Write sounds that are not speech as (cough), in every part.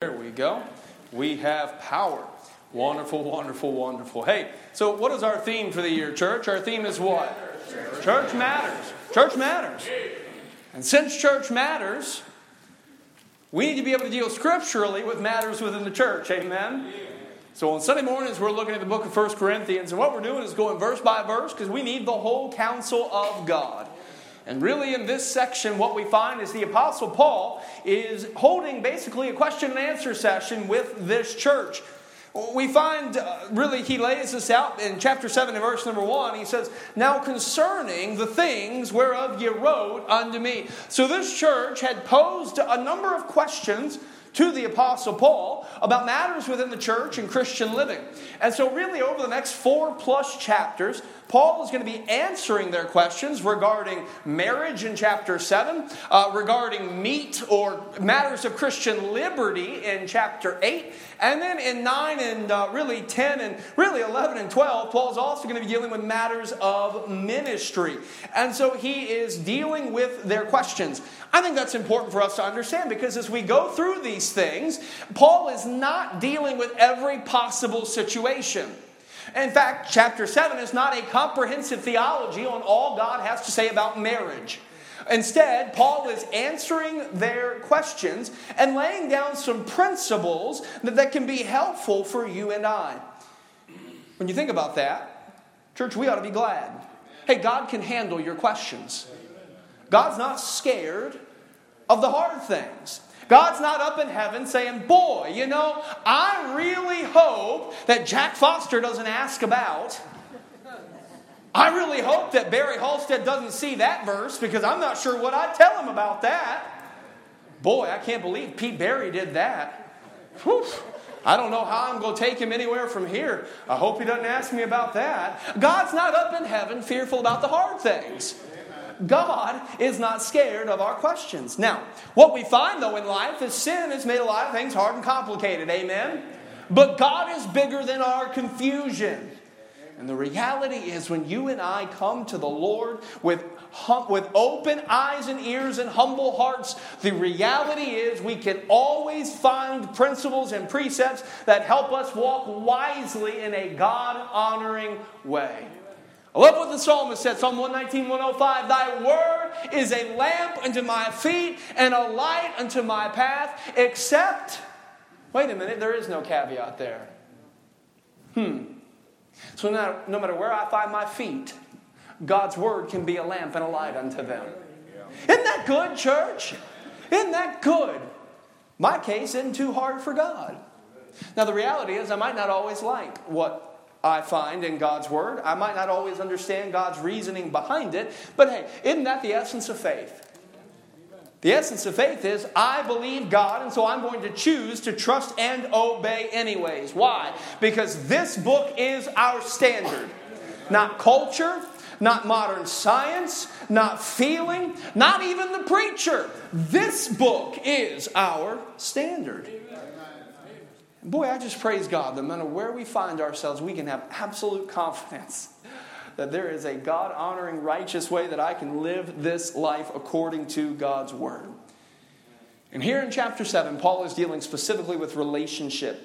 There we go. We have power. Wonderful, wonderful, wonderful. Hey, so what is our theme for the year, church? Our theme is what? Church matters. Church matters. And since church matters, we need to be able to deal scripturally with matters within the church. Amen? So on Sunday mornings, we're looking at the book of First Corinthians, and what we're doing is going verse by verse because we need the whole counsel of God. And really, in this section, what we find is the Apostle Paul is holding basically a question and answer session with this church. We find, uh, really, he lays this out in chapter 7 and verse number 1. He says, Now concerning the things whereof ye wrote unto me. So this church had posed a number of questions to the Apostle Paul about matters within the church and Christian living. And so, really, over the next four plus chapters, Paul is going to be answering their questions regarding marriage in chapter 7, uh, regarding meat or matters of Christian liberty in chapter 8, and then in 9 and uh, really 10 and really 11 and 12, Paul is also going to be dealing with matters of ministry. And so he is dealing with their questions. I think that's important for us to understand because as we go through these things, Paul is not dealing with every possible situation. In fact, chapter 7 is not a comprehensive theology on all God has to say about marriage. Instead, Paul is answering their questions and laying down some principles that, that can be helpful for you and I. When you think about that, church, we ought to be glad. Hey, God can handle your questions. God's not scared of the hard things. God's not up in heaven saying, Boy, you know, I really hope that Jack Foster doesn't ask about. I really hope that Barry Halstead doesn't see that verse because I'm not sure what I'd tell him about that. Boy, I can't believe Pete Barry did that. Whew. I don't know how I'm going to take him anywhere from here. I hope he doesn't ask me about that. God's not up in heaven fearful about the hard things. God is not scared of our questions. Now, what we find though in life is sin has made a lot of things hard and complicated. Amen? But God is bigger than our confusion. And the reality is, when you and I come to the Lord with, hum, with open eyes and ears and humble hearts, the reality is we can always find principles and precepts that help us walk wisely in a God honoring way. I love what the psalmist said, Psalm 119, 105. Thy word is a lamp unto my feet and a light unto my path, except, wait a minute, there is no caveat there. Hmm. So no, no matter where I find my feet, God's word can be a lamp and a light unto them. Isn't that good, church? Isn't that good? My case isn't too hard for God. Now, the reality is, I might not always like what I find in God's Word. I might not always understand God's reasoning behind it, but hey, isn't that the essence of faith? The essence of faith is I believe God, and so I'm going to choose to trust and obey anyways. Why? Because this book is our standard. Not culture, not modern science, not feeling, not even the preacher. This book is our standard. Boy, I just praise God that no matter where we find ourselves, we can have absolute confidence (laughs) that there is a God honoring, righteous way that I can live this life according to God's word. And here in chapter 7, Paul is dealing specifically with relationship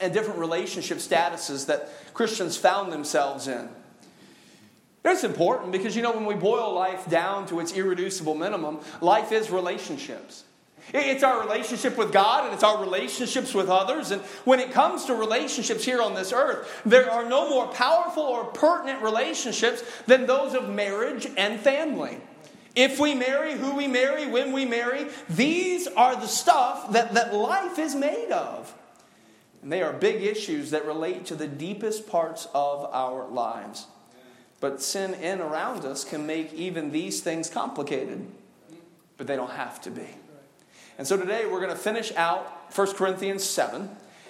and different relationship statuses that Christians found themselves in. It's important because, you know, when we boil life down to its irreducible minimum, life is relationships. It's our relationship with God and it's our relationships with others. And when it comes to relationships here on this earth, there are no more powerful or pertinent relationships than those of marriage and family. If we marry, who we marry, when we marry, these are the stuff that, that life is made of. And they are big issues that relate to the deepest parts of our lives. But sin in around us can make even these things complicated, but they don't have to be. And so today we're going to finish out 1 Corinthians 7,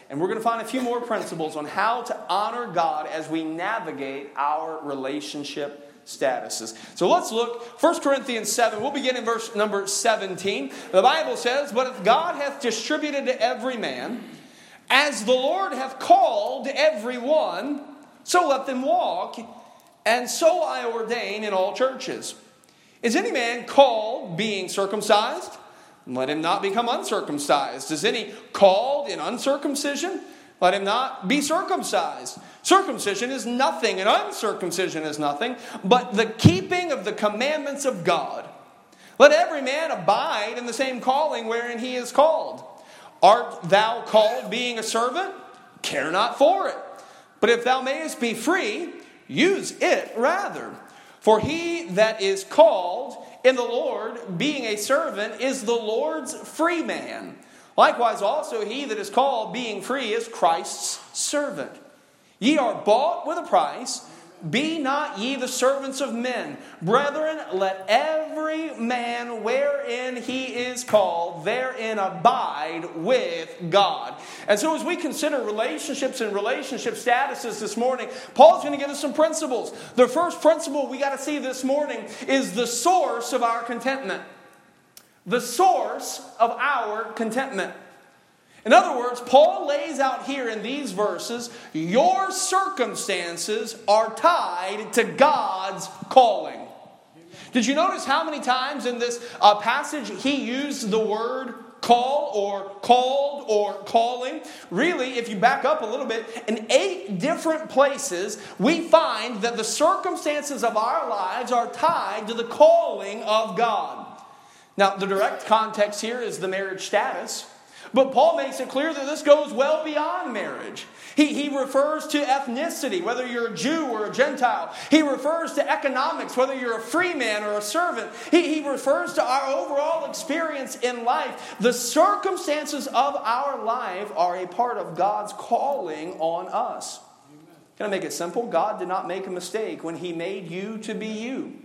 and we're going to find a few more principles on how to honor God as we navigate our relationship statuses. So let's look 1 Corinthians 7. We'll begin in verse number 17. The Bible says, "But if God hath distributed to every man as the Lord hath called every one, so let them walk, and so I ordain in all churches. Is any man called being circumcised? Let him not become uncircumcised. Is any called in uncircumcision? Let him not be circumcised. Circumcision is nothing, and uncircumcision is nothing, but the keeping of the commandments of God. Let every man abide in the same calling wherein he is called. Art thou called being a servant? Care not for it. But if thou mayest be free, use it rather. For he that is called in the Lord, being a servant, is the Lord's free man. Likewise, also he that is called, being free, is Christ's servant. Ye are bought with a price. Be not ye the servants of men. Brethren, let every man wherein he is called, therein abide with God. And so, as we consider relationships and relationship statuses this morning, Paul's going to give us some principles. The first principle we got to see this morning is the source of our contentment. The source of our contentment. In other words, Paul lays out here in these verses your circumstances are tied to God's calling. Did you notice how many times in this uh, passage he used the word call or called or calling? Really, if you back up a little bit, in eight different places, we find that the circumstances of our lives are tied to the calling of God. Now, the direct context here is the marriage status. But Paul makes it clear that this goes well beyond marriage. He, he refers to ethnicity, whether you're a Jew or a Gentile. He refers to economics, whether you're a free man or a servant. He, he refers to our overall experience in life. The circumstances of our life are a part of God's calling on us. Can I make it simple? God did not make a mistake when He made you to be you.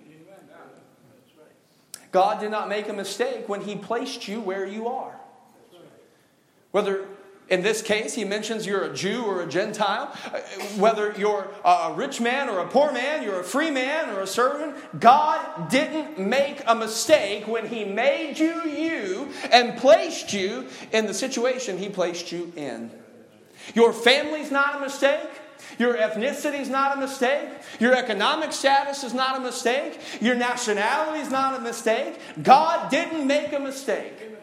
God did not make a mistake when He placed you where you are. Whether in this case, he mentions you're a Jew or a Gentile. Uh, whether you're a rich man or a poor man, you're a free man or a servant, God didn't make a mistake when he made you you and placed you in the situation he placed you in. Your family's not a mistake. Your ethnicity is not a mistake. Your economic status is not a mistake. Your nationality is not a mistake. God didn't make a mistake.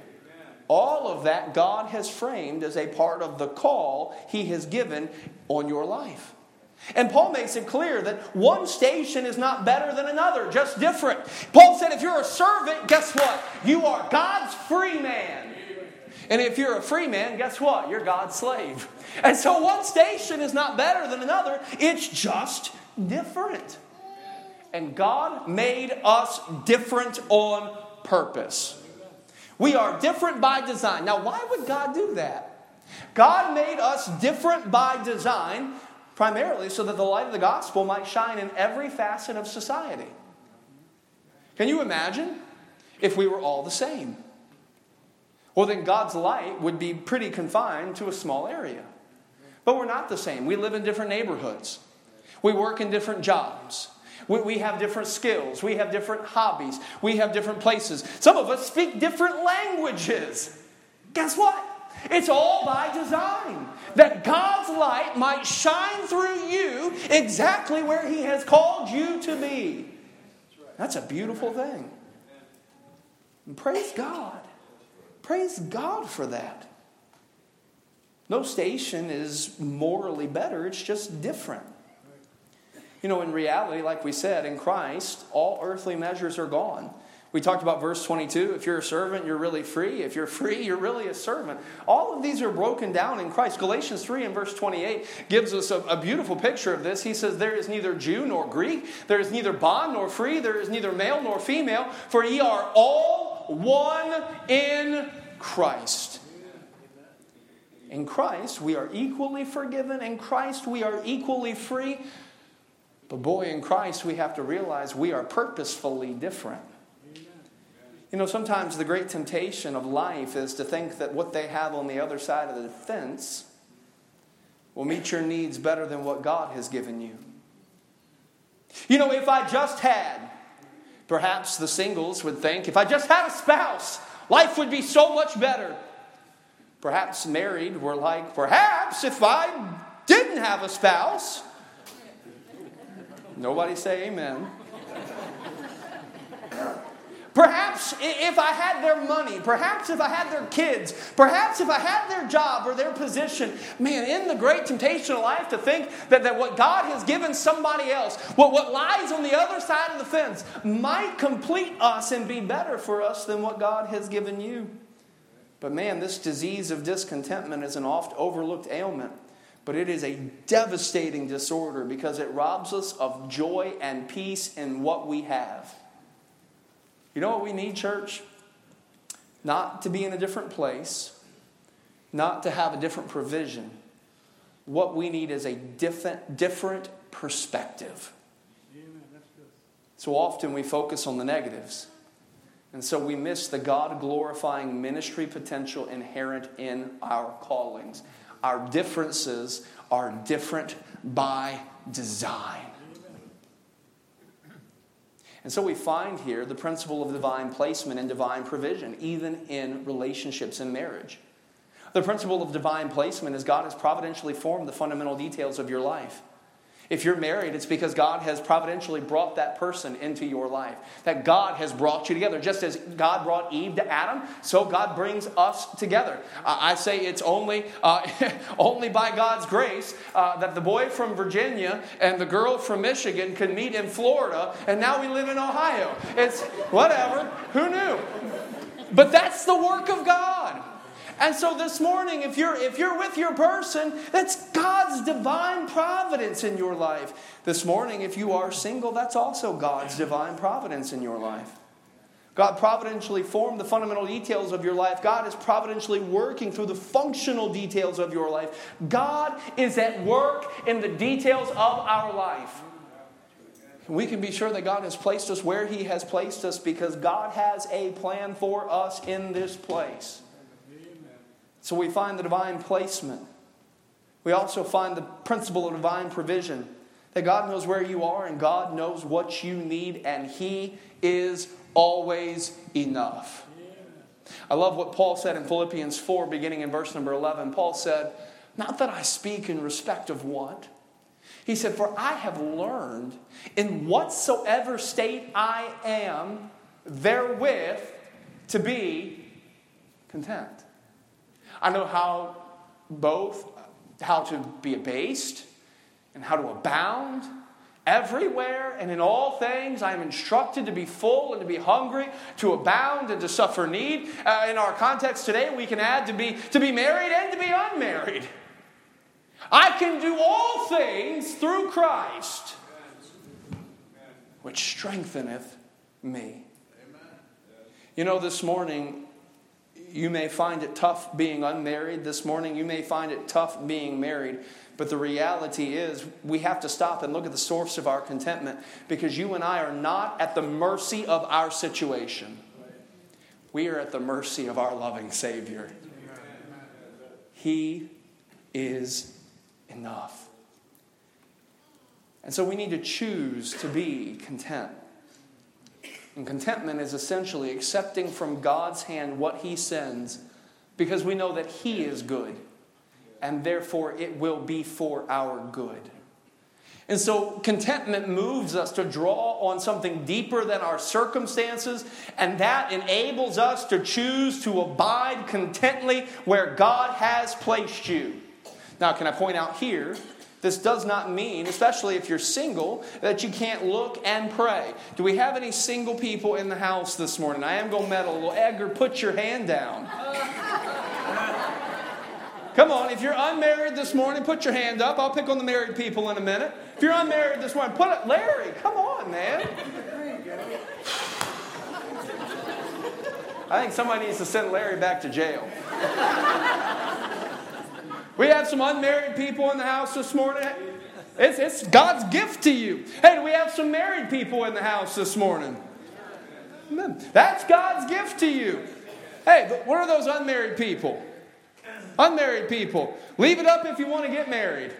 All of that God has framed as a part of the call He has given on your life. And Paul makes it clear that one station is not better than another, just different. Paul said, if you're a servant, guess what? You are God's free man. And if you're a free man, guess what? You're God's slave. And so one station is not better than another, it's just different. And God made us different on purpose. We are different by design. Now, why would God do that? God made us different by design primarily so that the light of the gospel might shine in every facet of society. Can you imagine if we were all the same? Well, then God's light would be pretty confined to a small area. But we're not the same. We live in different neighborhoods, we work in different jobs. We, we have different skills. We have different hobbies. We have different places. Some of us speak different languages. Guess what? It's all by design. That God's light might shine through you exactly where He has called you to be. That's a beautiful thing. And praise God. Praise God for that. No station is morally better, it's just different. You know, in reality, like we said, in Christ, all earthly measures are gone. We talked about verse 22. If you're a servant, you're really free. If you're free, you're really a servant. All of these are broken down in Christ. Galatians 3 and verse 28 gives us a, a, beautiful picture of this. He says, There is neither Jew nor Greek, there is neither bond nor free, there is neither male nor female, for ye are all one in Christ. In Christ, we are equally forgiven. In Christ, we are equally free. But boy, in Christ, we have to realize we are purposefully different. You know, sometimes the great temptation of life is to think that what they have on the other side of the fence will meet your needs better than what God has given you. You know, if I just had, perhaps the singles would think, if I just had a spouse, life would be so much better. Perhaps married were like, perhaps if I didn't have a spouse, Nobody say amen. Perhaps if I had their money, perhaps if I had their kids, perhaps if I had their job or their position, man, in the great temptation of life to think that, that what God has given somebody else, what, what lies on the other side of the fence, might complete us and be better for us than what God has given you. But man, this disease of discontentment is an oft overlooked ailment. But it is a devastating disorder because it robs us of joy and peace in what we have. You know what we need, church? Not to be in a different place, not to have a different provision. What we need is a different, different perspective. So often we focus on the negatives. And so we miss the God glorifying ministry potential inherent in our callings. Our differences are different by design. And so we find here the principle of divine placement and divine provision, even in relationships and marriage. The principle of divine placement is God has providentially formed the fundamental details of your life. If you're married, it's because God has providentially brought that person into your life. That God has brought you together. Just as God brought Eve to Adam, so God brings us together. Uh, I say it's only, uh, (laughs) only by God's grace uh, that the boy from Virginia and the girl from Michigan could meet in Florida, and now we live in Ohio. It's whatever. Who knew? But that's the work of God. And so this morning, if you're, if you're with your person, that's God's divine providence in your life. This morning, if you are single, that's also God's divine providence in your life. God providentially formed the fundamental details of your life. God is providentially working through the functional details of your life. God is at work in the details of our life. We can be sure that God has placed us where He has placed us because God has a plan for us in this place. So we find the divine placement. We also find the principle of divine provision that God knows where you are and God knows what you need, and He is always enough. I love what Paul said in Philippians 4, beginning in verse number 11. Paul said, Not that I speak in respect of want. He said, For I have learned in whatsoever state I am, therewith to be content. I know how both how to be abased and how to abound. Everywhere and in all things, I am instructed to be full and to be hungry, to abound and to suffer need. Uh, in our context today, we can add to be, to be married and to be unmarried. I can do all things through Christ, which strengtheneth me. You know, this morning, you may find it tough being unmarried this morning. You may find it tough being married. But the reality is, we have to stop and look at the source of our contentment because you and I are not at the mercy of our situation. We are at the mercy of our loving Savior. He is enough. And so we need to choose to be content. And contentment is essentially accepting from God's hand what He sends because we know that He is good and therefore it will be for our good. And so contentment moves us to draw on something deeper than our circumstances, and that enables us to choose to abide contently where God has placed you. Now, can I point out here this does not mean, especially if you're single, that you can't look and pray. Do we have any single people in the house this morning? I am going to meddle. Edgar, put your hand down. Come on, if you're unmarried this morning, put your hand up. I'll pick on the married people in a minute. If you're unmarried this morning, put it. Larry, come on, man. I think somebody needs to send Larry back to jail. We have some unmarried people in the house this morning. It's, it's God's gift to you. Hey, do we have some married people in the house this morning? That's God's gift to you. Hey, what are those unmarried people? Unmarried people. Leave it up if you want to get married.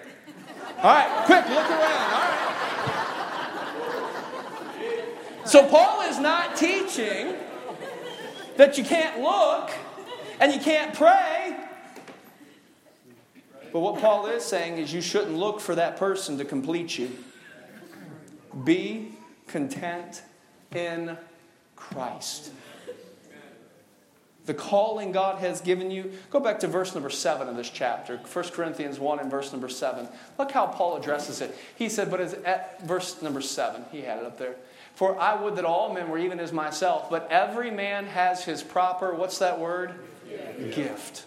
All right, quick, look around. All right. So, Paul is not teaching that you can't look and you can't pray but what Paul is saying is you shouldn't look for that person to complete you. Be content in Christ. The calling God has given you. Go back to verse number 7 of this chapter, 1 Corinthians 1 and verse number 7. Look how Paul addresses it. He said, but as at verse number 7, he had it up there. For I would that all men were even as myself, but every man has his proper, what's that word? Gift. gift.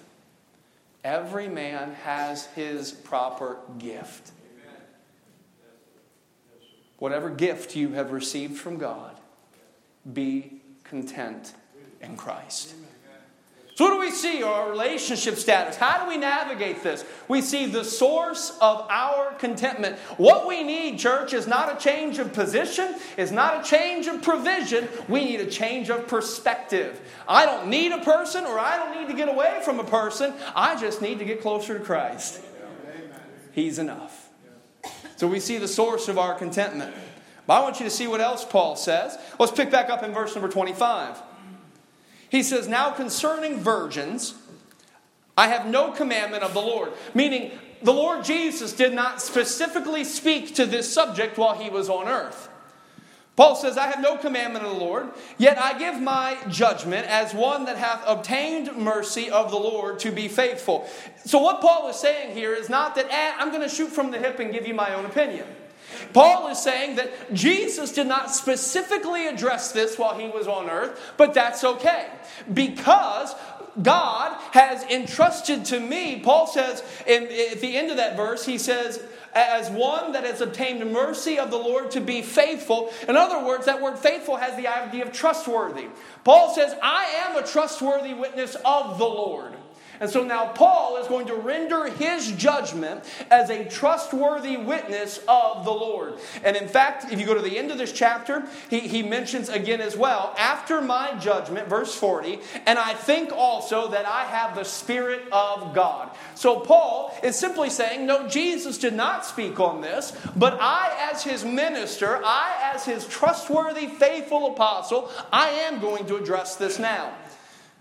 Every man has his proper gift. Whatever gift you have received from God, be content in Christ. So, what do we see? Our relationship status. How do we navigate this? We see the source of our contentment. What we need, church, is not a change of position, is not a change of provision. We need a change of perspective. I don't need a person or I don't need to get away from a person. I just need to get closer to Christ. He's enough. So, we see the source of our contentment. But I want you to see what else Paul says. Let's pick back up in verse number 25. He says, Now concerning virgins, I have no commandment of the Lord. Meaning, the Lord Jesus did not specifically speak to this subject while he was on earth. Paul says, I have no commandment of the Lord, yet I give my judgment as one that hath obtained mercy of the Lord to be faithful. So, what Paul is saying here is not that eh, I'm going to shoot from the hip and give you my own opinion. Paul is saying that Jesus did not specifically address this while he was on earth, but that's okay. Because God has entrusted to me, Paul says in, at the end of that verse, he says, as one that has obtained mercy of the Lord to be faithful. In other words, that word faithful has the idea of trustworthy. Paul says, I am a trustworthy witness of the Lord. And so now Paul is going to render his judgment as a trustworthy witness of the Lord. And in fact, if you go to the end of this chapter, he, he mentions again as well, after my judgment, verse 40, and I think also that I have the Spirit of God. So Paul is simply saying, no, Jesus did not speak on this, but I, as his minister, I, as his trustworthy, faithful apostle, I am going to address this now.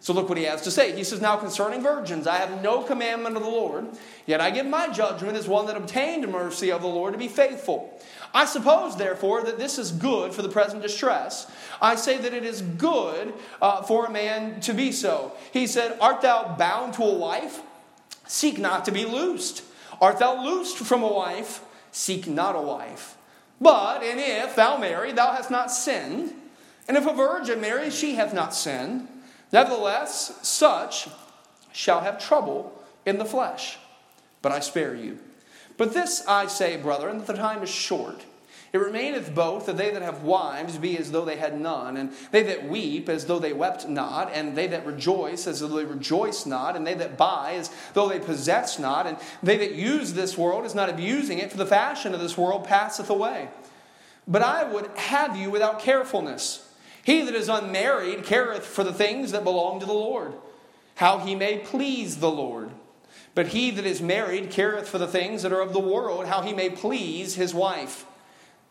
So look what he has to say. He says, Now concerning virgins, I have no commandment of the Lord, yet I give my judgment as one that obtained mercy of the Lord to be faithful. I suppose, therefore, that this is good for the present distress. I say that it is good uh, for a man to be so. He said, Art thou bound to a wife? Seek not to be loosed. Art thou loosed from a wife? Seek not a wife. But, and if thou marry, thou hast not sinned. And if a virgin marry, she hath not sinned. Nevertheless, such shall have trouble in the flesh, but I spare you. But this I say, brethren, that the time is short. It remaineth both that they that have wives be as though they had none, and they that weep as though they wept not, and they that rejoice as though they rejoice not, and they that buy as though they possess not, and they that use this world as not abusing it, for the fashion of this world passeth away. But I would have you without carefulness. He that is unmarried careth for the things that belong to the Lord, how he may please the Lord. But he that is married careth for the things that are of the world, how he may please his wife.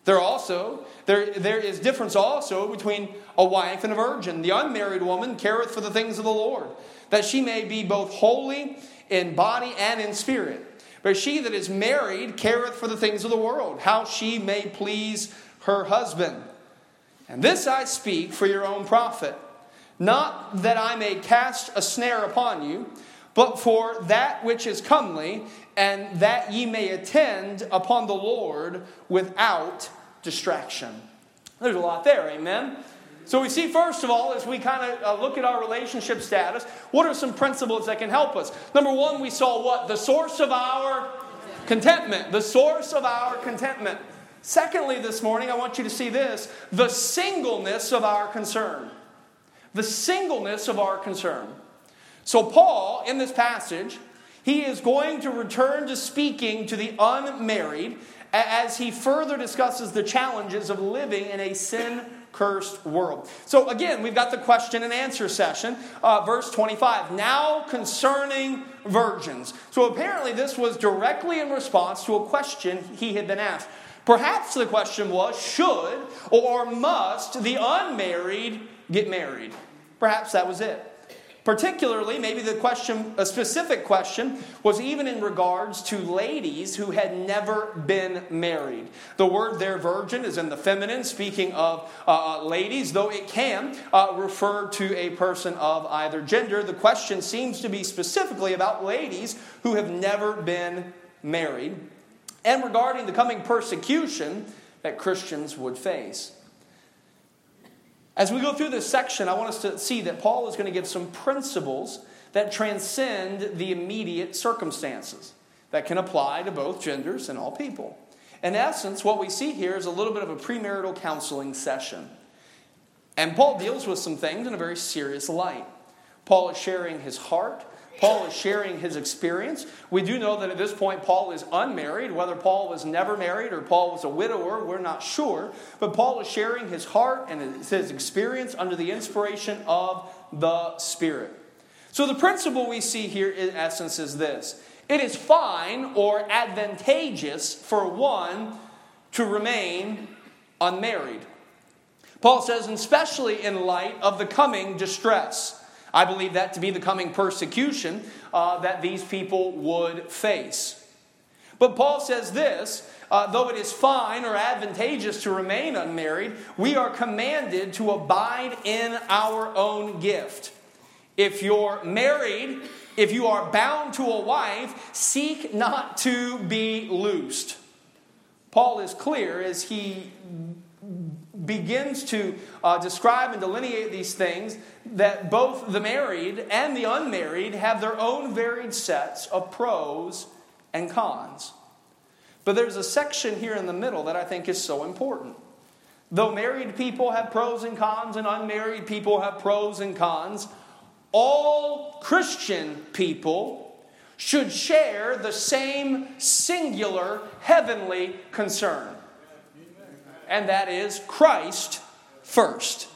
There also there, there is difference also between a wife and a virgin. The unmarried woman careth for the things of the Lord, that she may be both holy in body and in spirit. But she that is married careth for the things of the world, how she may please her husband. And this I speak for your own profit, not that I may cast a snare upon you, but for that which is comely, and that ye may attend upon the Lord without distraction. There's a lot there, amen? So we see, first of all, as we kind of uh, look at our relationship status, what are some principles that can help us? Number one, we saw what? The source of our contentment. The source of our contentment. Secondly, this morning, I want you to see this the singleness of our concern. The singleness of our concern. So, Paul, in this passage, he is going to return to speaking to the unmarried as he further discusses the challenges of living in a sin cursed world. So, again, we've got the question and answer session, uh, verse 25. Now concerning virgins. So, apparently, this was directly in response to a question he had been asked. Perhaps the question was should or must the unmarried get married? Perhaps that was it. Particularly, maybe the question, a specific question, was even in regards to ladies who had never been married. The word there, virgin, is in the feminine, speaking of uh, uh, ladies, though it can uh, refer to a person of either gender. The question seems to be specifically about ladies who have never been married and regarding the coming persecution that Christians would face. As we go through this section, I want us to see that Paul is going to give some principles that transcend the immediate circumstances that can apply to both genders and all people. In essence, what we see here is a little bit of a premarital counseling session. And Paul deals with some things in a very serious light. Paul is sharing his heart Paul is sharing his experience. We do know that at this point Paul is unmarried. Whether Paul was never married or Paul was a widower, we're not sure. But Paul is sharing his heart and his experience under the inspiration of the Spirit. So the principle we see here in essence is this it is fine or advantageous for one to remain unmarried. Paul says, especially in light of the coming distress. I believe that to be the coming persecution uh, that these people would face. But Paul says this uh, though it is fine or advantageous to remain unmarried, we are commanded to abide in our own gift. If you're married, if you are bound to a wife, seek not to be loosed. Paul is clear as he begins to uh, describe and delineate these things that both the married and the unmarried have their own varied sets of pros and cons. But there's a section here in the middle that I think is so important. Though married people have pros and cons and unmarried people have pros and cons, all Christian people should share the same singular heavenly concern. And that is Christ first.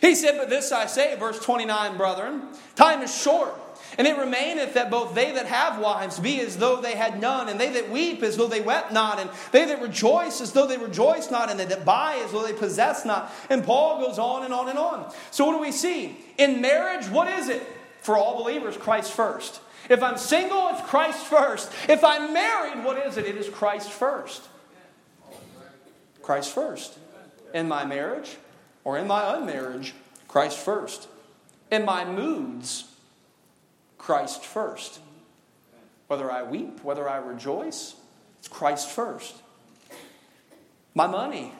He said, But this I say, verse 29, brethren, time is short. And it remaineth that both they that have wives be as though they had none, and they that weep as though they wept not, and they that rejoice as though they rejoice not, and they that buy as though they possess not. And Paul goes on and on and on. So, what do we see? In marriage, what is it? For all believers, Christ first. If I'm single, it's Christ first. If I'm married, what is it? It is Christ first. Christ first. In my marriage, or in my unmarriage, Christ first. In my moods, Christ first. Whether I weep, whether I rejoice, it's Christ first. My money,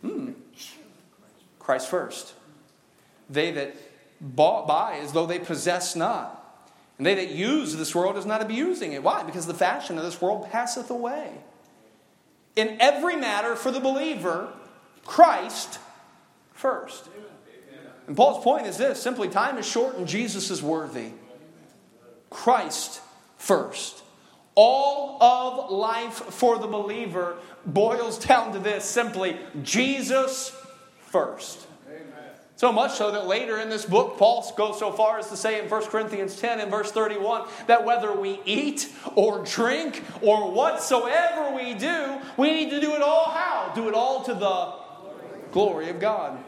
hmm, Christ first. They that bought, buy as though they possess not. And they that use this world is not abusing it. Why? Because the fashion of this world passeth away. In every matter for the believer, Christ first. And Paul's point is this simply time is short and Jesus is worthy. Christ first. All of life for the believer boils down to this simply Jesus first. So much so that later in this book, Paul goes so far as to say in 1 Corinthians 10 and verse 31 that whether we eat or drink or whatsoever we do, we need to do it all how? Do it all to the glory of God.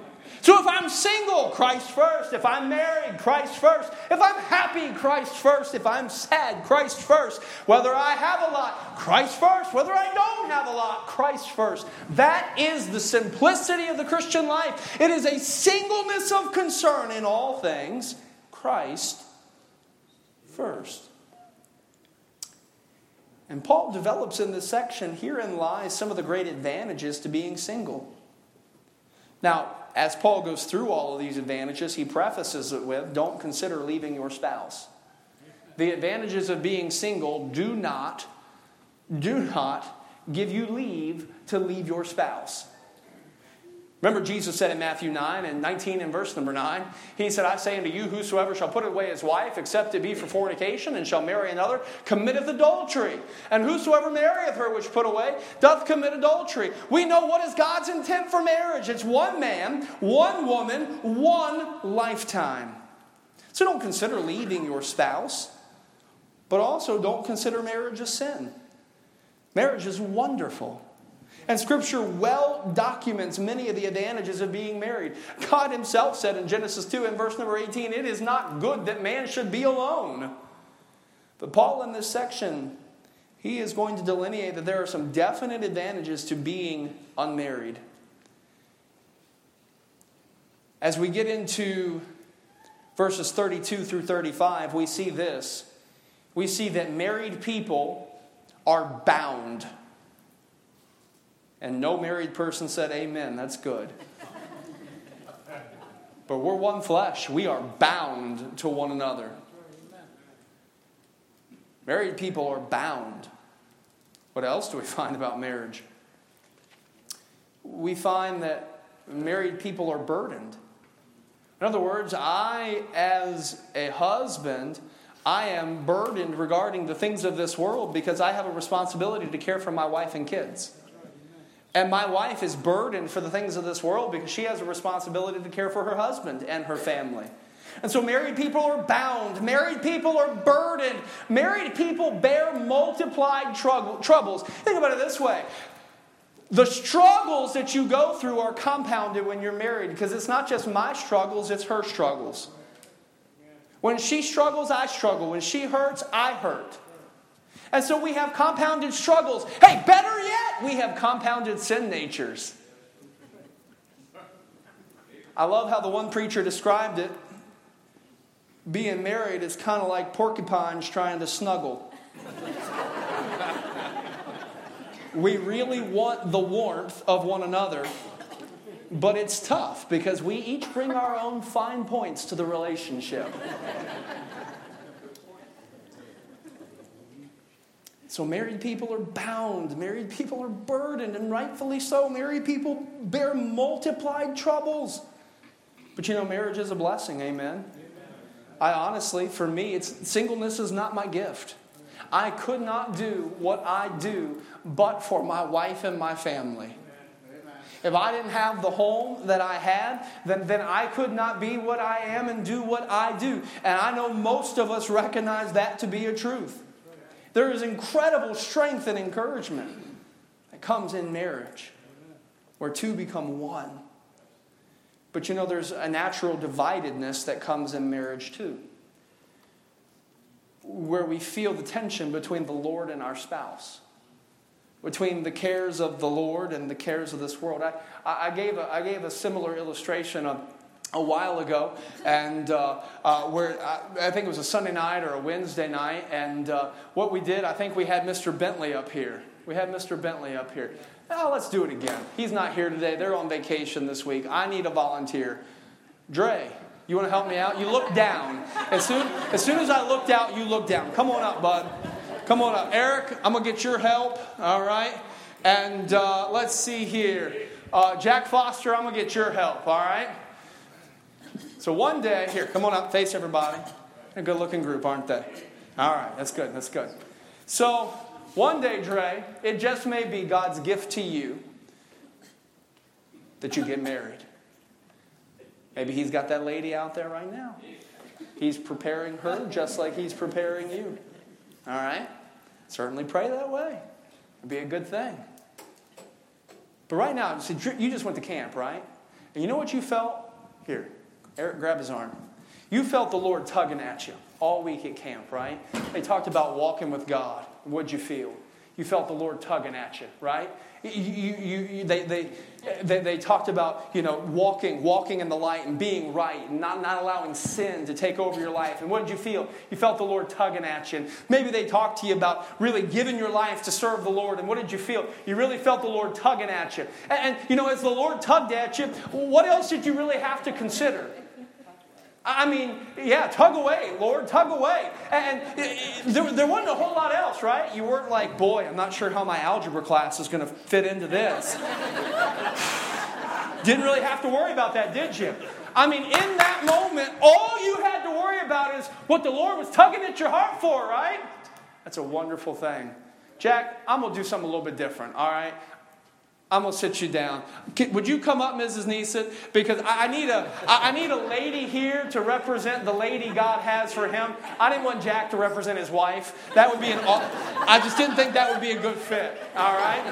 So if I'm single, Christ first. If I'm married, Christ first. If I'm happy, Christ first. If I'm sad, Christ first. Whether I have a lot, Christ first. Whether I don't have a lot, Christ first. That is the simplicity of the Christian life. It is a singleness of concern in all things, Christ first. And Paul develops in this section herein lies some of the great advantages to being single. Now, as Paul goes through all of these advantages, he prefaces it with don't consider leaving your spouse. The advantages of being single do not, do not give you leave to leave your spouse. Remember, Jesus said in Matthew 9 and 19 and verse number 9, He said, I say unto you, whosoever shall put away his wife, except it be for fornication, and shall marry another, committeth adultery. And whosoever marrieth her which put away, doth commit adultery. We know what is God's intent for marriage it's one man, one woman, one lifetime. So don't consider leaving your spouse, but also don't consider marriage a sin. Marriage is wonderful. And Scripture well documents many of the advantages of being married. God Himself said in Genesis 2 and verse number 18, It is not good that man should be alone. But Paul, in this section, he is going to delineate that there are some definite advantages to being unmarried. As we get into verses 32 through 35, we see this. We see that married people are bound. And no married person said, Amen. That's good. but we're one flesh. We are bound to one another. Married people are bound. What else do we (laughs) find about marriage? We find that married people are burdened. In other words, I, as a husband, I am burdened regarding the things of this world because I have a responsibility to care for my wife and kids. And my wife is burdened for the things of this world because she has a responsibility to care for her husband and her family. And so married people are bound. Married people are burdened. Married people bear multiplied troubles. Think about it this way the struggles that you go through are compounded when you're married because it's not just my struggles, it's her struggles. When she struggles, I struggle. When she hurts, I hurt. And so we have compounded struggles. Hey, better yet, we have compounded sin natures. I love how the one preacher described it. Being married is kind of like porcupines trying to snuggle. we really want the warmth of one another, but it's tough because we each bring our own fine points to the relationship. So, married people are bound, married people are burdened, and rightfully so. Married people bear multiplied troubles. But you know, marriage is a blessing, amen? amen. I honestly, for me, it's singleness is not my gift. I could not do what I do but for my wife and my family. If I didn't have the home that I had, then, then I could not be what I am and do what I do. And I know most of us recognize that to be a truth. There is incredible strength and encouragement that comes in marriage where two become one. But you know, there's a natural dividedness that comes in marriage too where we feel the tension between the Lord and our spouse, between the cares of the Lord and the cares of this world. I, I, gave, a, I gave a similar illustration of a while ago, and uh, uh, where I, I, think it was a Sunday night or a Wednesday night, and uh, what we did, I think we had Mr. Bentley up here. We had Mr. Bentley up here. Oh, let's do it again. He's not here today. They're on vacation this week. I need a volunteer. Dre, you want to help me out? You look down. As soon, as soon as I looked out, you look down. Come on up, bud. Come on up. Eric, I'm going to get your help, all right? And uh, let's see here. Uh, Jack Foster, I'm going to get your help, all right? So one day, here, come on up, face everybody. A good looking group, aren't they? All right, that's good, that's good. So one day, Dre, it just may be God's gift to you that you get married. Maybe he's got that lady out there right now. He's preparing her just like he's preparing you. All right? Certainly pray that way. It'd be a good thing. But right now, you just went to camp, right? And you know what you felt? Here, Eric, grab his arm. You felt the Lord tugging at you all week at camp, right? They talked about walking with God. What'd you feel? You felt the Lord tugging at you, right? You, you, you, they, they, they, they, talked about you know walking walking in the light and being right and not, not allowing sin to take over your life and what did you feel you felt the lord tugging at you and maybe they talked to you about really giving your life to serve the lord and what did you feel you really felt the lord tugging at you and, and you know as the lord tugged at you what else did you really have to consider I mean, yeah, tug away, Lord, tug away. And there, there wasn't a whole lot else, right? You weren't like, boy, I'm not sure how my algebra class is going to fit into this. (laughs) Didn't really have to worry about that, did you? I mean, in that moment, all you had to worry about is what the Lord was tugging at your heart for, right? That's a wonderful thing. Jack, I'm going to do something a little bit different, all right? I'm gonna sit you down. Would you come up, Mrs. Neeson? Because I need a I need a lady here to represent the lady God has for him. I didn't want Jack to represent his wife. That would be an I just didn't think that would be a good fit. All right?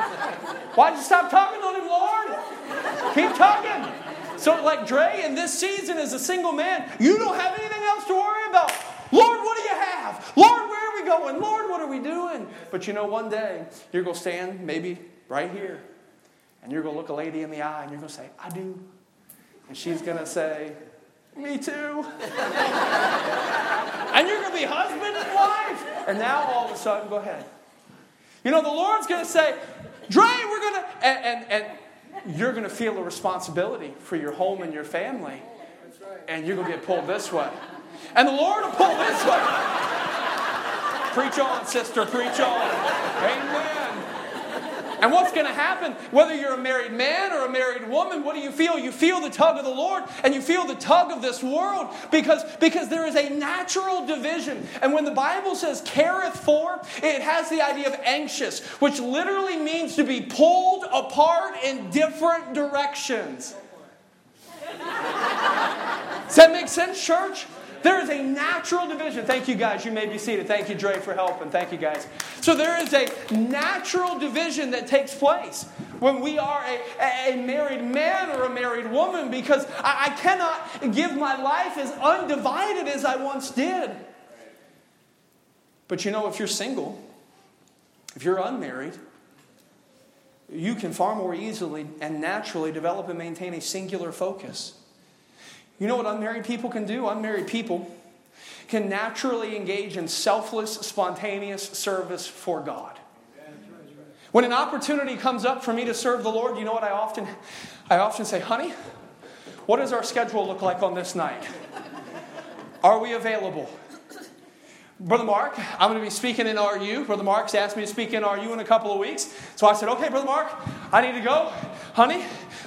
Why'd you stop talking on him, Lord? Keep talking. So, like Dre, in this season as a single man, you don't have anything else to worry about. Lord, what do you have? Lord, where are we going? Lord, what are we doing? But you know, one day, you're to stand maybe right here, and you're going to look a lady in the eye, and you're going to say, I do. And she's going to say, Me too. (laughs) and you're going to be husband and wife. And now, all of a sudden, go ahead. You know, the Lord's going to say, Dre, we're going to, and, and, and you're going to feel a responsibility for your home and your family. And you're going to get pulled this way. And the Lord will pull this way. preach on, sister, preach on. Amen. And what's going to happen, whether you're a married man or a married woman, what do you feel? You feel the tug of the Lord and you feel the tug of this world because, because there is a natural division. And when the Bible says careth for, it has the idea of anxious, which literally means to be pulled apart in different directions. Does that make sense, church? There is a natural division. Thank you, guys. You may be seated. Thank you, Dre, for helping. Thank you, guys. So, there is a natural division that takes place when we are a, a married man or a married woman because I, I cannot give my life as undivided as I once did. But you know, if you're single, if you're unmarried, you can far more easily and naturally develop and maintain a singular focus. You know what unmarried people can do? Unmarried people can naturally engage in selfless, spontaneous service for God. When an opportunity comes up for me to serve the Lord, you know what I often I often say, "Honey, what does our schedule look like on this night? Are we available?" Brother Mark, I'm going to be speaking in RU. Brother Mark's asked me to speak in RU in a couple of weeks. So I said, okay, Brother Mark, I need to go. Honey,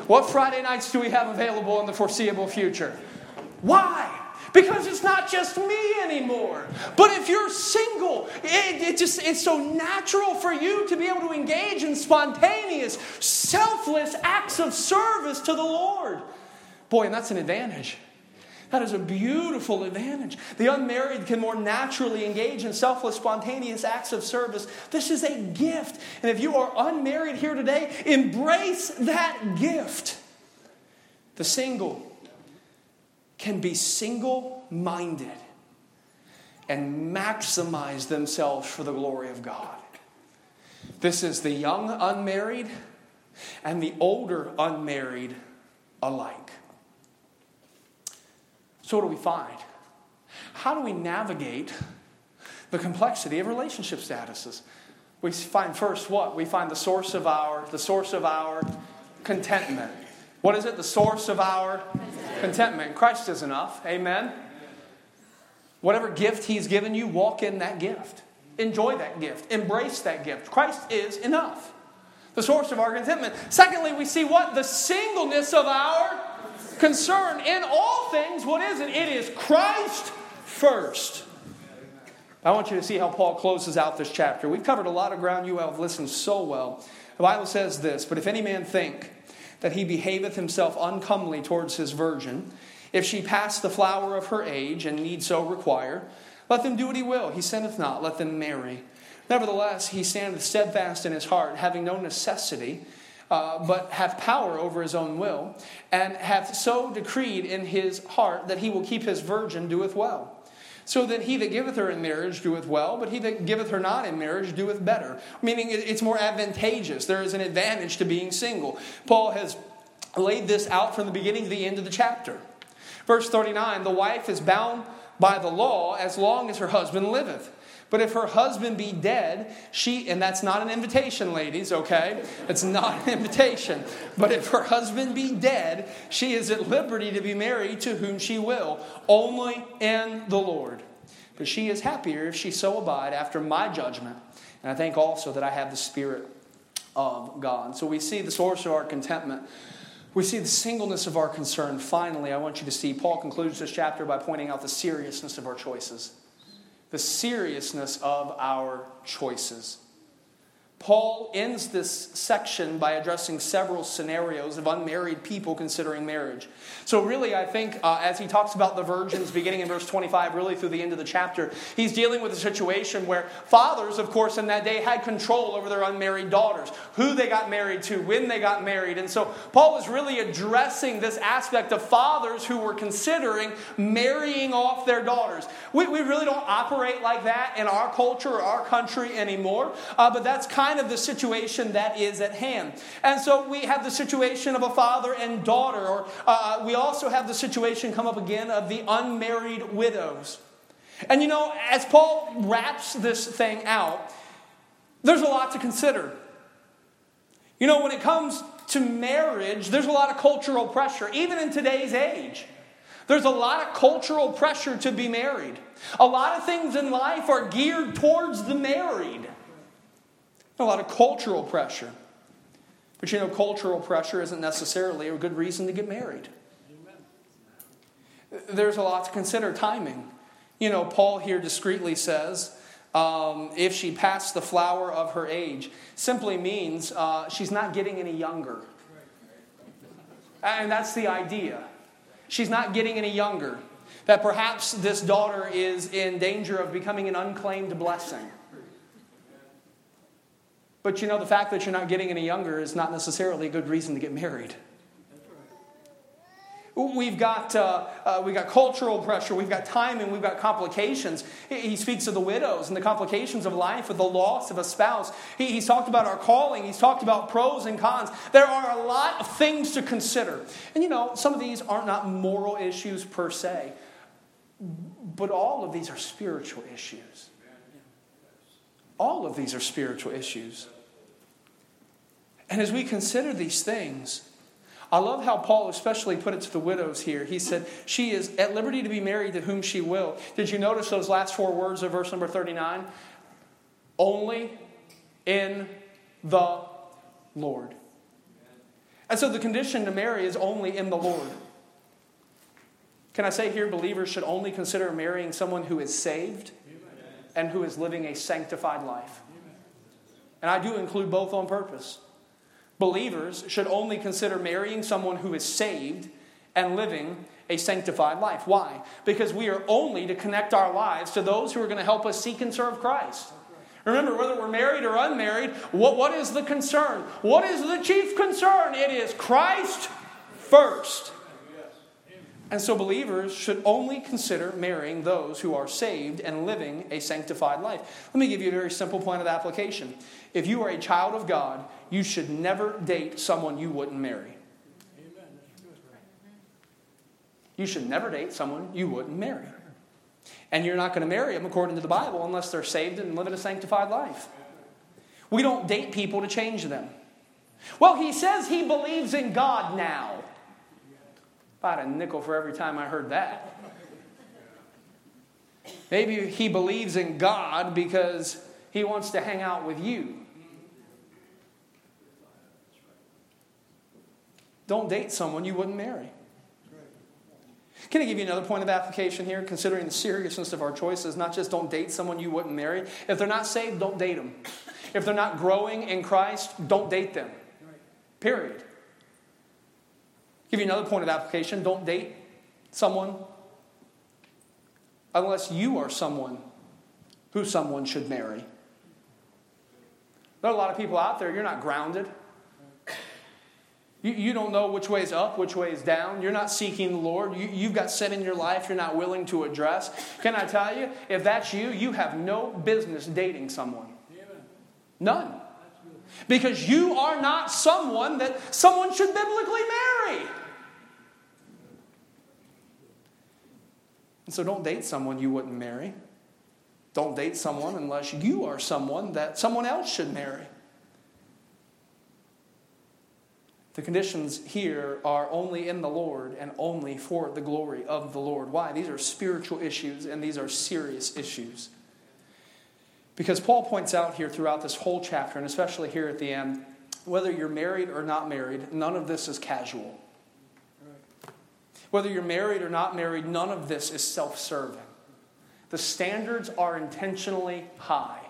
what Friday nights do we have available in the foreseeable future? Why? Because it's not just me anymore. But if you're single, it, it, just it's so natural for you to be able to engage in spontaneous, selfless acts of service to the Lord. Boy, and that's an advantage. That is a beautiful advantage. The unmarried can more naturally engage in selfless, spontaneous acts of service. This is a gift. And if you are unmarried here today, embrace that gift. The single can be single minded and maximize themselves for the glory of God. This is the young unmarried and the older unmarried alike. So, what do we find? How do we navigate the complexity of relationship statuses? We find first what? We find the source of our the source of our contentment. What is it? The source of our contentment. Christ is enough. Amen. Whatever gift He's given you, walk in that gift. Enjoy that gift. Embrace that gift. Christ is enough. The source of our contentment. Secondly, we see what? The singleness of our concern. In all things, what is it? It is Christ first. I want you to see how Paul closes out this chapter. We've covered a lot of ground. You have listened so well. The Bible says this But if any man think that he behaveth himself uncomely towards his virgin, if she pass the flower of her age and need so require, let them do what he will. He sinneth not, let them marry. Nevertheless, he standeth steadfast in his heart, having no necessity uh, but hath power over his own will, and hath so decreed in his heart that he will keep his virgin doeth well. So that he that giveth her in marriage doeth well, but he that giveth her not in marriage doeth better. Meaning it's more advantageous. There is an advantage to being single. Paul has laid this out from the beginning to the end of the chapter. Verse 39 The wife is bound by the law as long as her husband liveth. But if her husband be dead, she, and that's not an invitation, ladies, okay? It's not an invitation. But if her husband be dead, she is at liberty to be married to whom she will, only in the Lord. But she is happier if she so abide after my judgment. And I think also that I have the Spirit of God. So we see the source of our contentment. We see the singleness of our concern. Finally, I want you to see Paul concludes this chapter by pointing out the seriousness of our choices the seriousness of our choices. Paul ends this section by addressing several scenarios of unmarried people considering marriage. So, really, I think uh, as he talks about the virgins beginning in verse 25, really through the end of the chapter, he's dealing with a situation where fathers, of course, in that day had control over their unmarried daughters, who they got married to, when they got married. And so, Paul was really addressing this aspect of fathers who were considering marrying off their daughters. We, we really don't operate like that in our culture or our country anymore, uh, but that's kind of the situation that is at hand. And so we have the situation of a father and daughter, or uh, we also have the situation come up again of the unmarried widows. And you know, as Paul wraps this thing out, there's a lot to consider. You know, when it comes to marriage, there's a lot of cultural pressure, even in today's age. There's a lot of cultural pressure to be married. A lot of things in life are geared towards the married a lot of cultural pressure. But you know, cultural pressure isn't necessarily a good reason to get married. There's a lot to consider timing. You know, Paul here discreetly says, um, if she passed the flower of her age, simply means uh, she's not getting any younger. And that's the idea. She's not getting any younger. That perhaps this daughter is in danger of becoming an unclaimed blessing. But you know, the fact that you're not getting any younger is not necessarily a good reason to get married. We've got, uh, uh, we've got cultural pressure, we've got timing, we've got complications. He speaks of the widows and the complications of life, of the loss of a spouse. He, he's talked about our calling, he's talked about pros and cons. There are a lot of things to consider. And you know, some of these are not moral issues per se, but all of these are spiritual issues. All of these are spiritual issues. And as we consider these things, I love how Paul especially put it to the widows here. He said, She is at liberty to be married to whom she will. Did you notice those last four words of verse number 39? Only in the Lord. And so the condition to marry is only in the Lord. Can I say here, believers should only consider marrying someone who is saved and who is living a sanctified life? And I do include both on purpose. Believers should only consider marrying someone who is saved and living a sanctified life. Why? Because we are only to connect our lives to those who are going to help us seek and serve Christ. Remember, whether we're married or unmarried, what, what is the concern? What is the chief concern? It is Christ first. And so believers should only consider marrying those who are saved and living a sanctified life. Let me give you a very simple point of application. If you are a child of God, you should never date someone you wouldn't marry. You should never date someone you wouldn't marry. And you're not going to marry them according to the Bible unless they're saved and living a sanctified life. We don't date people to change them. Well, he says he believes in God now. Had a nickel for every time I heard that. Maybe he believes in God because he wants to hang out with you. Don't date someone you wouldn't marry. Can I give you another point of application here, considering the seriousness of our choices? Not just don't date someone you wouldn't marry. If they're not saved, don't date them. If they're not growing in Christ, don't date them. Period. Give you another point of application don't date someone unless you are someone who someone should marry. There are a lot of people out there, you're not grounded. You, you don't know which way is up, which way is down. You're not seeking the Lord. You, you've got sin in your life you're not willing to address. Can I tell you, if that's you, you have no business dating someone. None. Because you are not someone that someone should biblically marry. And so don't date someone you wouldn't marry. Don't date someone unless you are someone that someone else should marry. The conditions here are only in the Lord and only for the glory of the Lord. Why? These are spiritual issues and these are serious issues. Because Paul points out here throughout this whole chapter, and especially here at the end, whether you're married or not married, none of this is casual. Whether you're married or not married, none of this is self serving. The standards are intentionally high.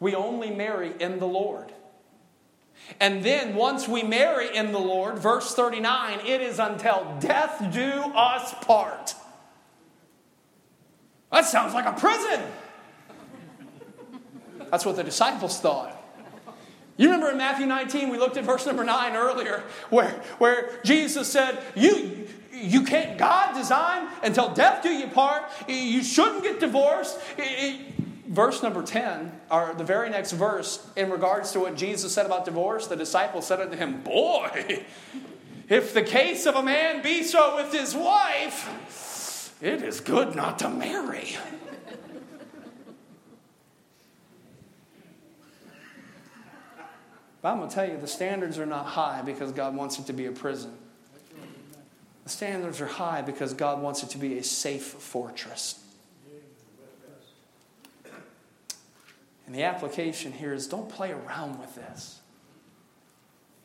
We only marry in the Lord. And then once we marry in the Lord, verse 39, it is until death do us part. That sounds like a prison. That's what the disciples thought. You remember in Matthew 19, we looked at verse number 9 earlier, where, where Jesus said, You, you can't, God designed until death do you part. You shouldn't get divorced. Verse number 10, or the very next verse, in regards to what Jesus said about divorce, the disciples said unto him, Boy, if the case of a man be so with his wife, it is good not to marry. But I'm going to tell you, the standards are not high because God wants it to be a prison. The standards are high because God wants it to be a safe fortress. And the application here is don't play around with this.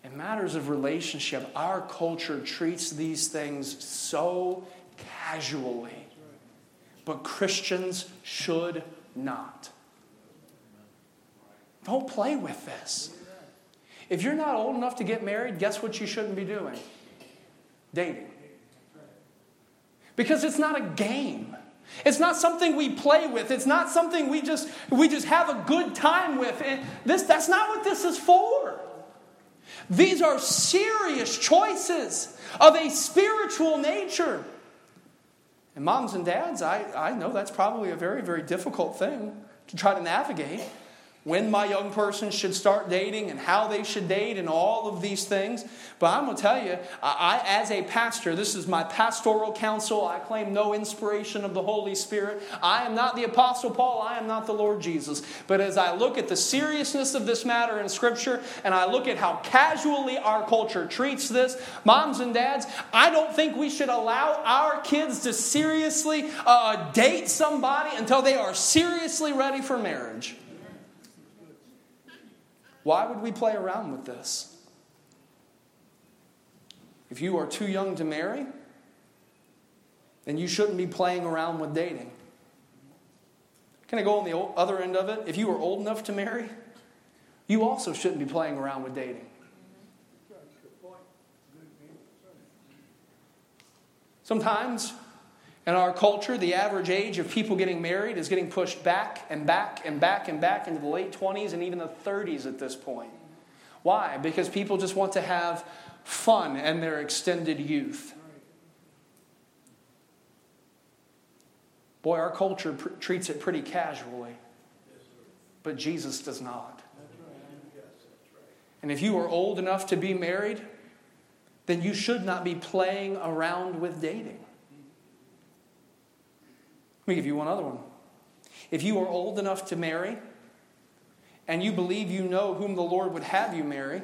In matters of relationship, our culture treats these things so casually. But Christians should not. Don't play with this. If you're not old enough to get married, guess what you shouldn't be doing? Dating. Because it's not a game. It's not something we play with. It's not something we just we just have a good time with. And this that's not what this is for. These are serious choices of a spiritual nature. And moms and dads, I, I know that's probably a very, very difficult thing to try to navigate when my young person should start dating and how they should date and all of these things. But I'm going to tell you, I, as a pastor, this is my pastoral counsel. I claim no inspiration of the Holy Spirit. I am not the Apostle Paul. I am not the Lord Jesus. But as I look at the seriousness of this matter in Scripture and I look at how casually our culture treats this, moms and dads, I don't think we should allow our kids to seriously uh, date somebody until they are seriously ready for marriage. Why would we play around with this? If you are too young to marry, then you shouldn't be playing around with dating. Can I go on the other end of it? If you are old enough to marry, you also shouldn't be playing around with dating. Sometimes in our culture, the average age of people getting married is getting pushed back and back and back and back into the late 20s and even the 30s at this point. Why? Because people just want to have fun in their extended youth. Boy, our culture pr- treats it pretty casually, but Jesus does not. And if you are old enough to be married, then you should not be playing around with dating. Me give you one other one. If you are old enough to marry and you believe you know whom the Lord would have you marry,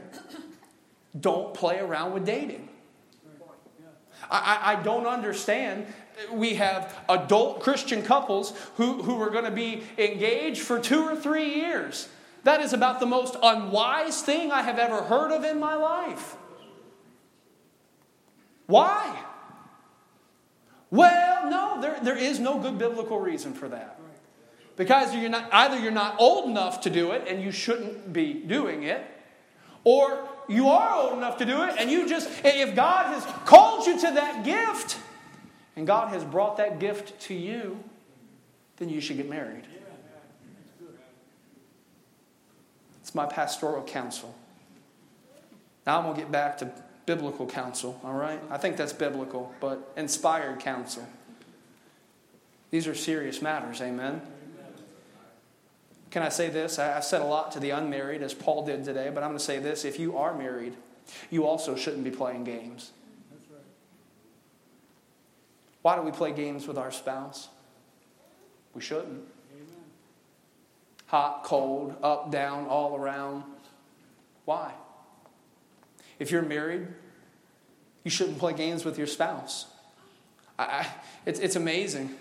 don't play around with dating. I, I, don't understand. We have adult Christian couples who, who are going to be engaged for two or three years. That is about the most unwise thing I have ever heard of in my life. Why? Well, no, there, there is no good biblical reason for that. Because you're not, either you're not old enough to do it and you shouldn't be doing it, or you are old enough to do it and you just, if God has called you to that gift and God has brought that gift to you, then you should get married. It's my pastoral counsel. Now I'm going to get back to biblical counsel, all right? I think that's biblical, but inspired counsel. These are serious matters, amen? Can I say this? I've said a lot to the unmarried, as Paul did today, but I'm going to say this. If you are married, you also shouldn't be playing games. Why do we play games with our spouse? We shouldn't. Hot, cold, up, down, all around. Why? If you're married, you shouldn't play games with your spouse. I, I, it's, it's amazing.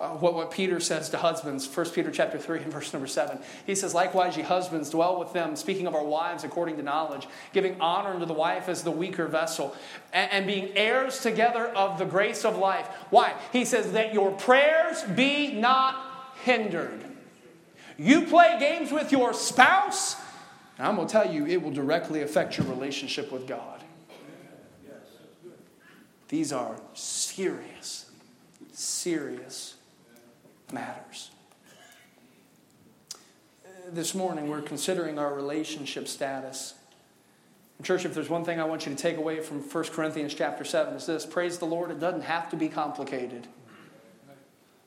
Uh, what, what Peter says to husbands, 1 Peter chapter 3 (laughs) and verse number 7. He says, Likewise, ye husbands, dwell with them, speaking of our wives according to knowledge, giving honor unto the wife as the weaker vessel, and, and being heirs together of the grace of life. Why? He says, That your prayers be not hindered. You play games with your spouse, and I'm going to tell you, it will directly affect your relationship with God. These are serious, serious matters. This morning, we're considering our relationship status. church, if there's one thing I want you to take away from 1 Corinthians chapter 7 is this praise the Lord, it doesn't have to be complicated.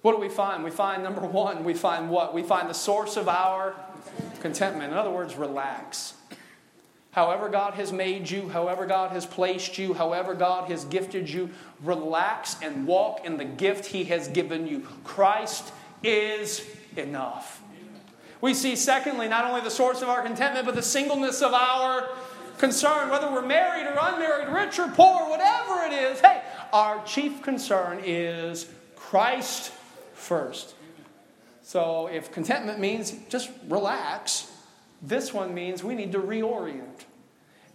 What do we find? We find number one, we find what? We find the source of our contentment. In other words, relax. However, God has made you, however, God has placed you, however, God has gifted you, relax and walk in the gift He has given you. Christ is enough. We see, secondly, not only the source of our contentment, but the singleness of our concern, whether we're married or unmarried, rich or poor, whatever it is. Hey, our chief concern is Christ first. So if contentment means just relax, this one means we need to reorient.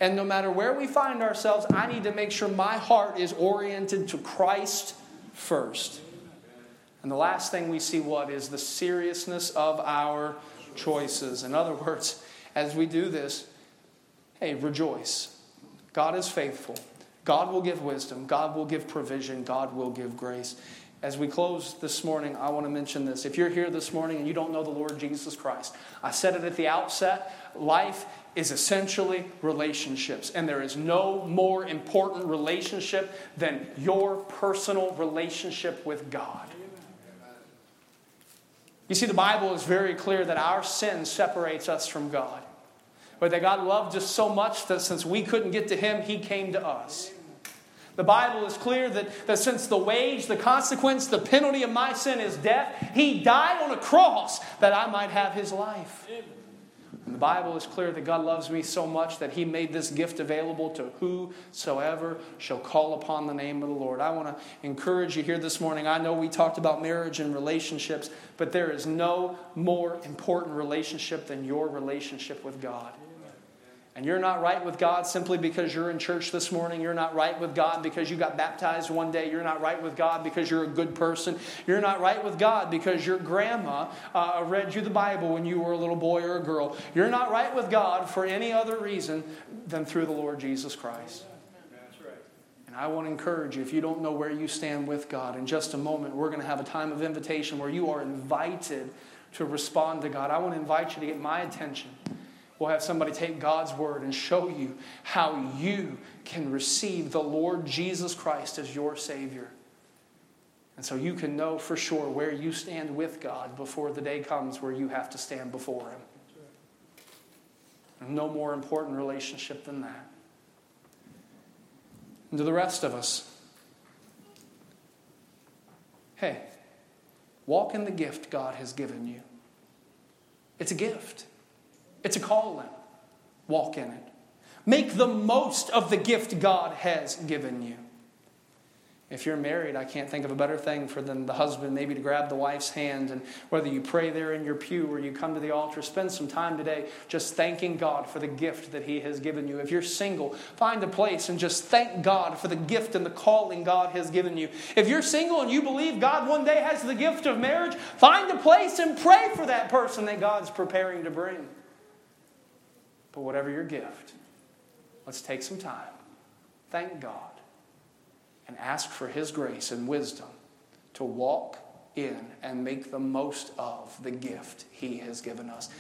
And no matter where we find ourselves, I need to make sure my heart is oriented to Christ first. And the last thing we see what is the seriousness of our choices. In other (laughs) words, as we do this, hey, rejoice. God is faithful. God will give wisdom. God will give provision. God will give grace. As we close this morning, I want to mention this. If you're here this morning and you don't know the Lord Jesus Christ, I said it at the outset life is essentially relationships. And there is no more important relationship than your personal relationship with God. You see, the Bible is very clear that our sin separates us from God. But that God loved us so much that since we couldn't get to Him, He came to us. The Bible is clear that, that since the wage, the consequence, the penalty of my sin is death, He died on a cross that I might have His life. And the Bible is clear that God loves me so much that He made this gift available to whosoever shall call upon the name of the Lord. I want to encourage you here this morning. I know we talked about marriage and relationships, but there is no more important relationship than your relationship with God and you're not right with God simply because you're in church this morning, you're not right with God because you got baptized one day, you're not right with God because you're a good person, you're not right with God because your grandma uh, read you the Bible when you were a little boy or a girl, you're not right with God for any other reason than through the Lord Jesus Christ. And I want to encourage you, if you don't know where you stand with God, in just a moment, we're going to have a time of invitation where you are invited to respond to God. I want to invite you to get my attention. We'll have somebody take God's word and show you how you can receive the Lord Jesus Christ as your Savior. And so you can know for sure where you stand with God before the day comes where you have to stand before Him. No more important relationship than that. And to the rest of us, hey, walk in the gift God has given you. It's a gift. It's a calling. Walk in it. Make the most of the gift God has given you. If you're married, I can't think of a better thing for than the husband maybe to grab the wife's hand and whether you pray there in your pew or you come to the altar, spend some time today just thanking God for the gift that He has given you. If you're single, find a place and just thank God for the gift and the calling God has given you. If you're single and you believe God one day has the gift of marriage, find a place and pray for that person that God's preparing to bring. But whatever your gift, let's take some time, thank God, and ask for His grace and wisdom to walk in and make the most of the gift He has given us.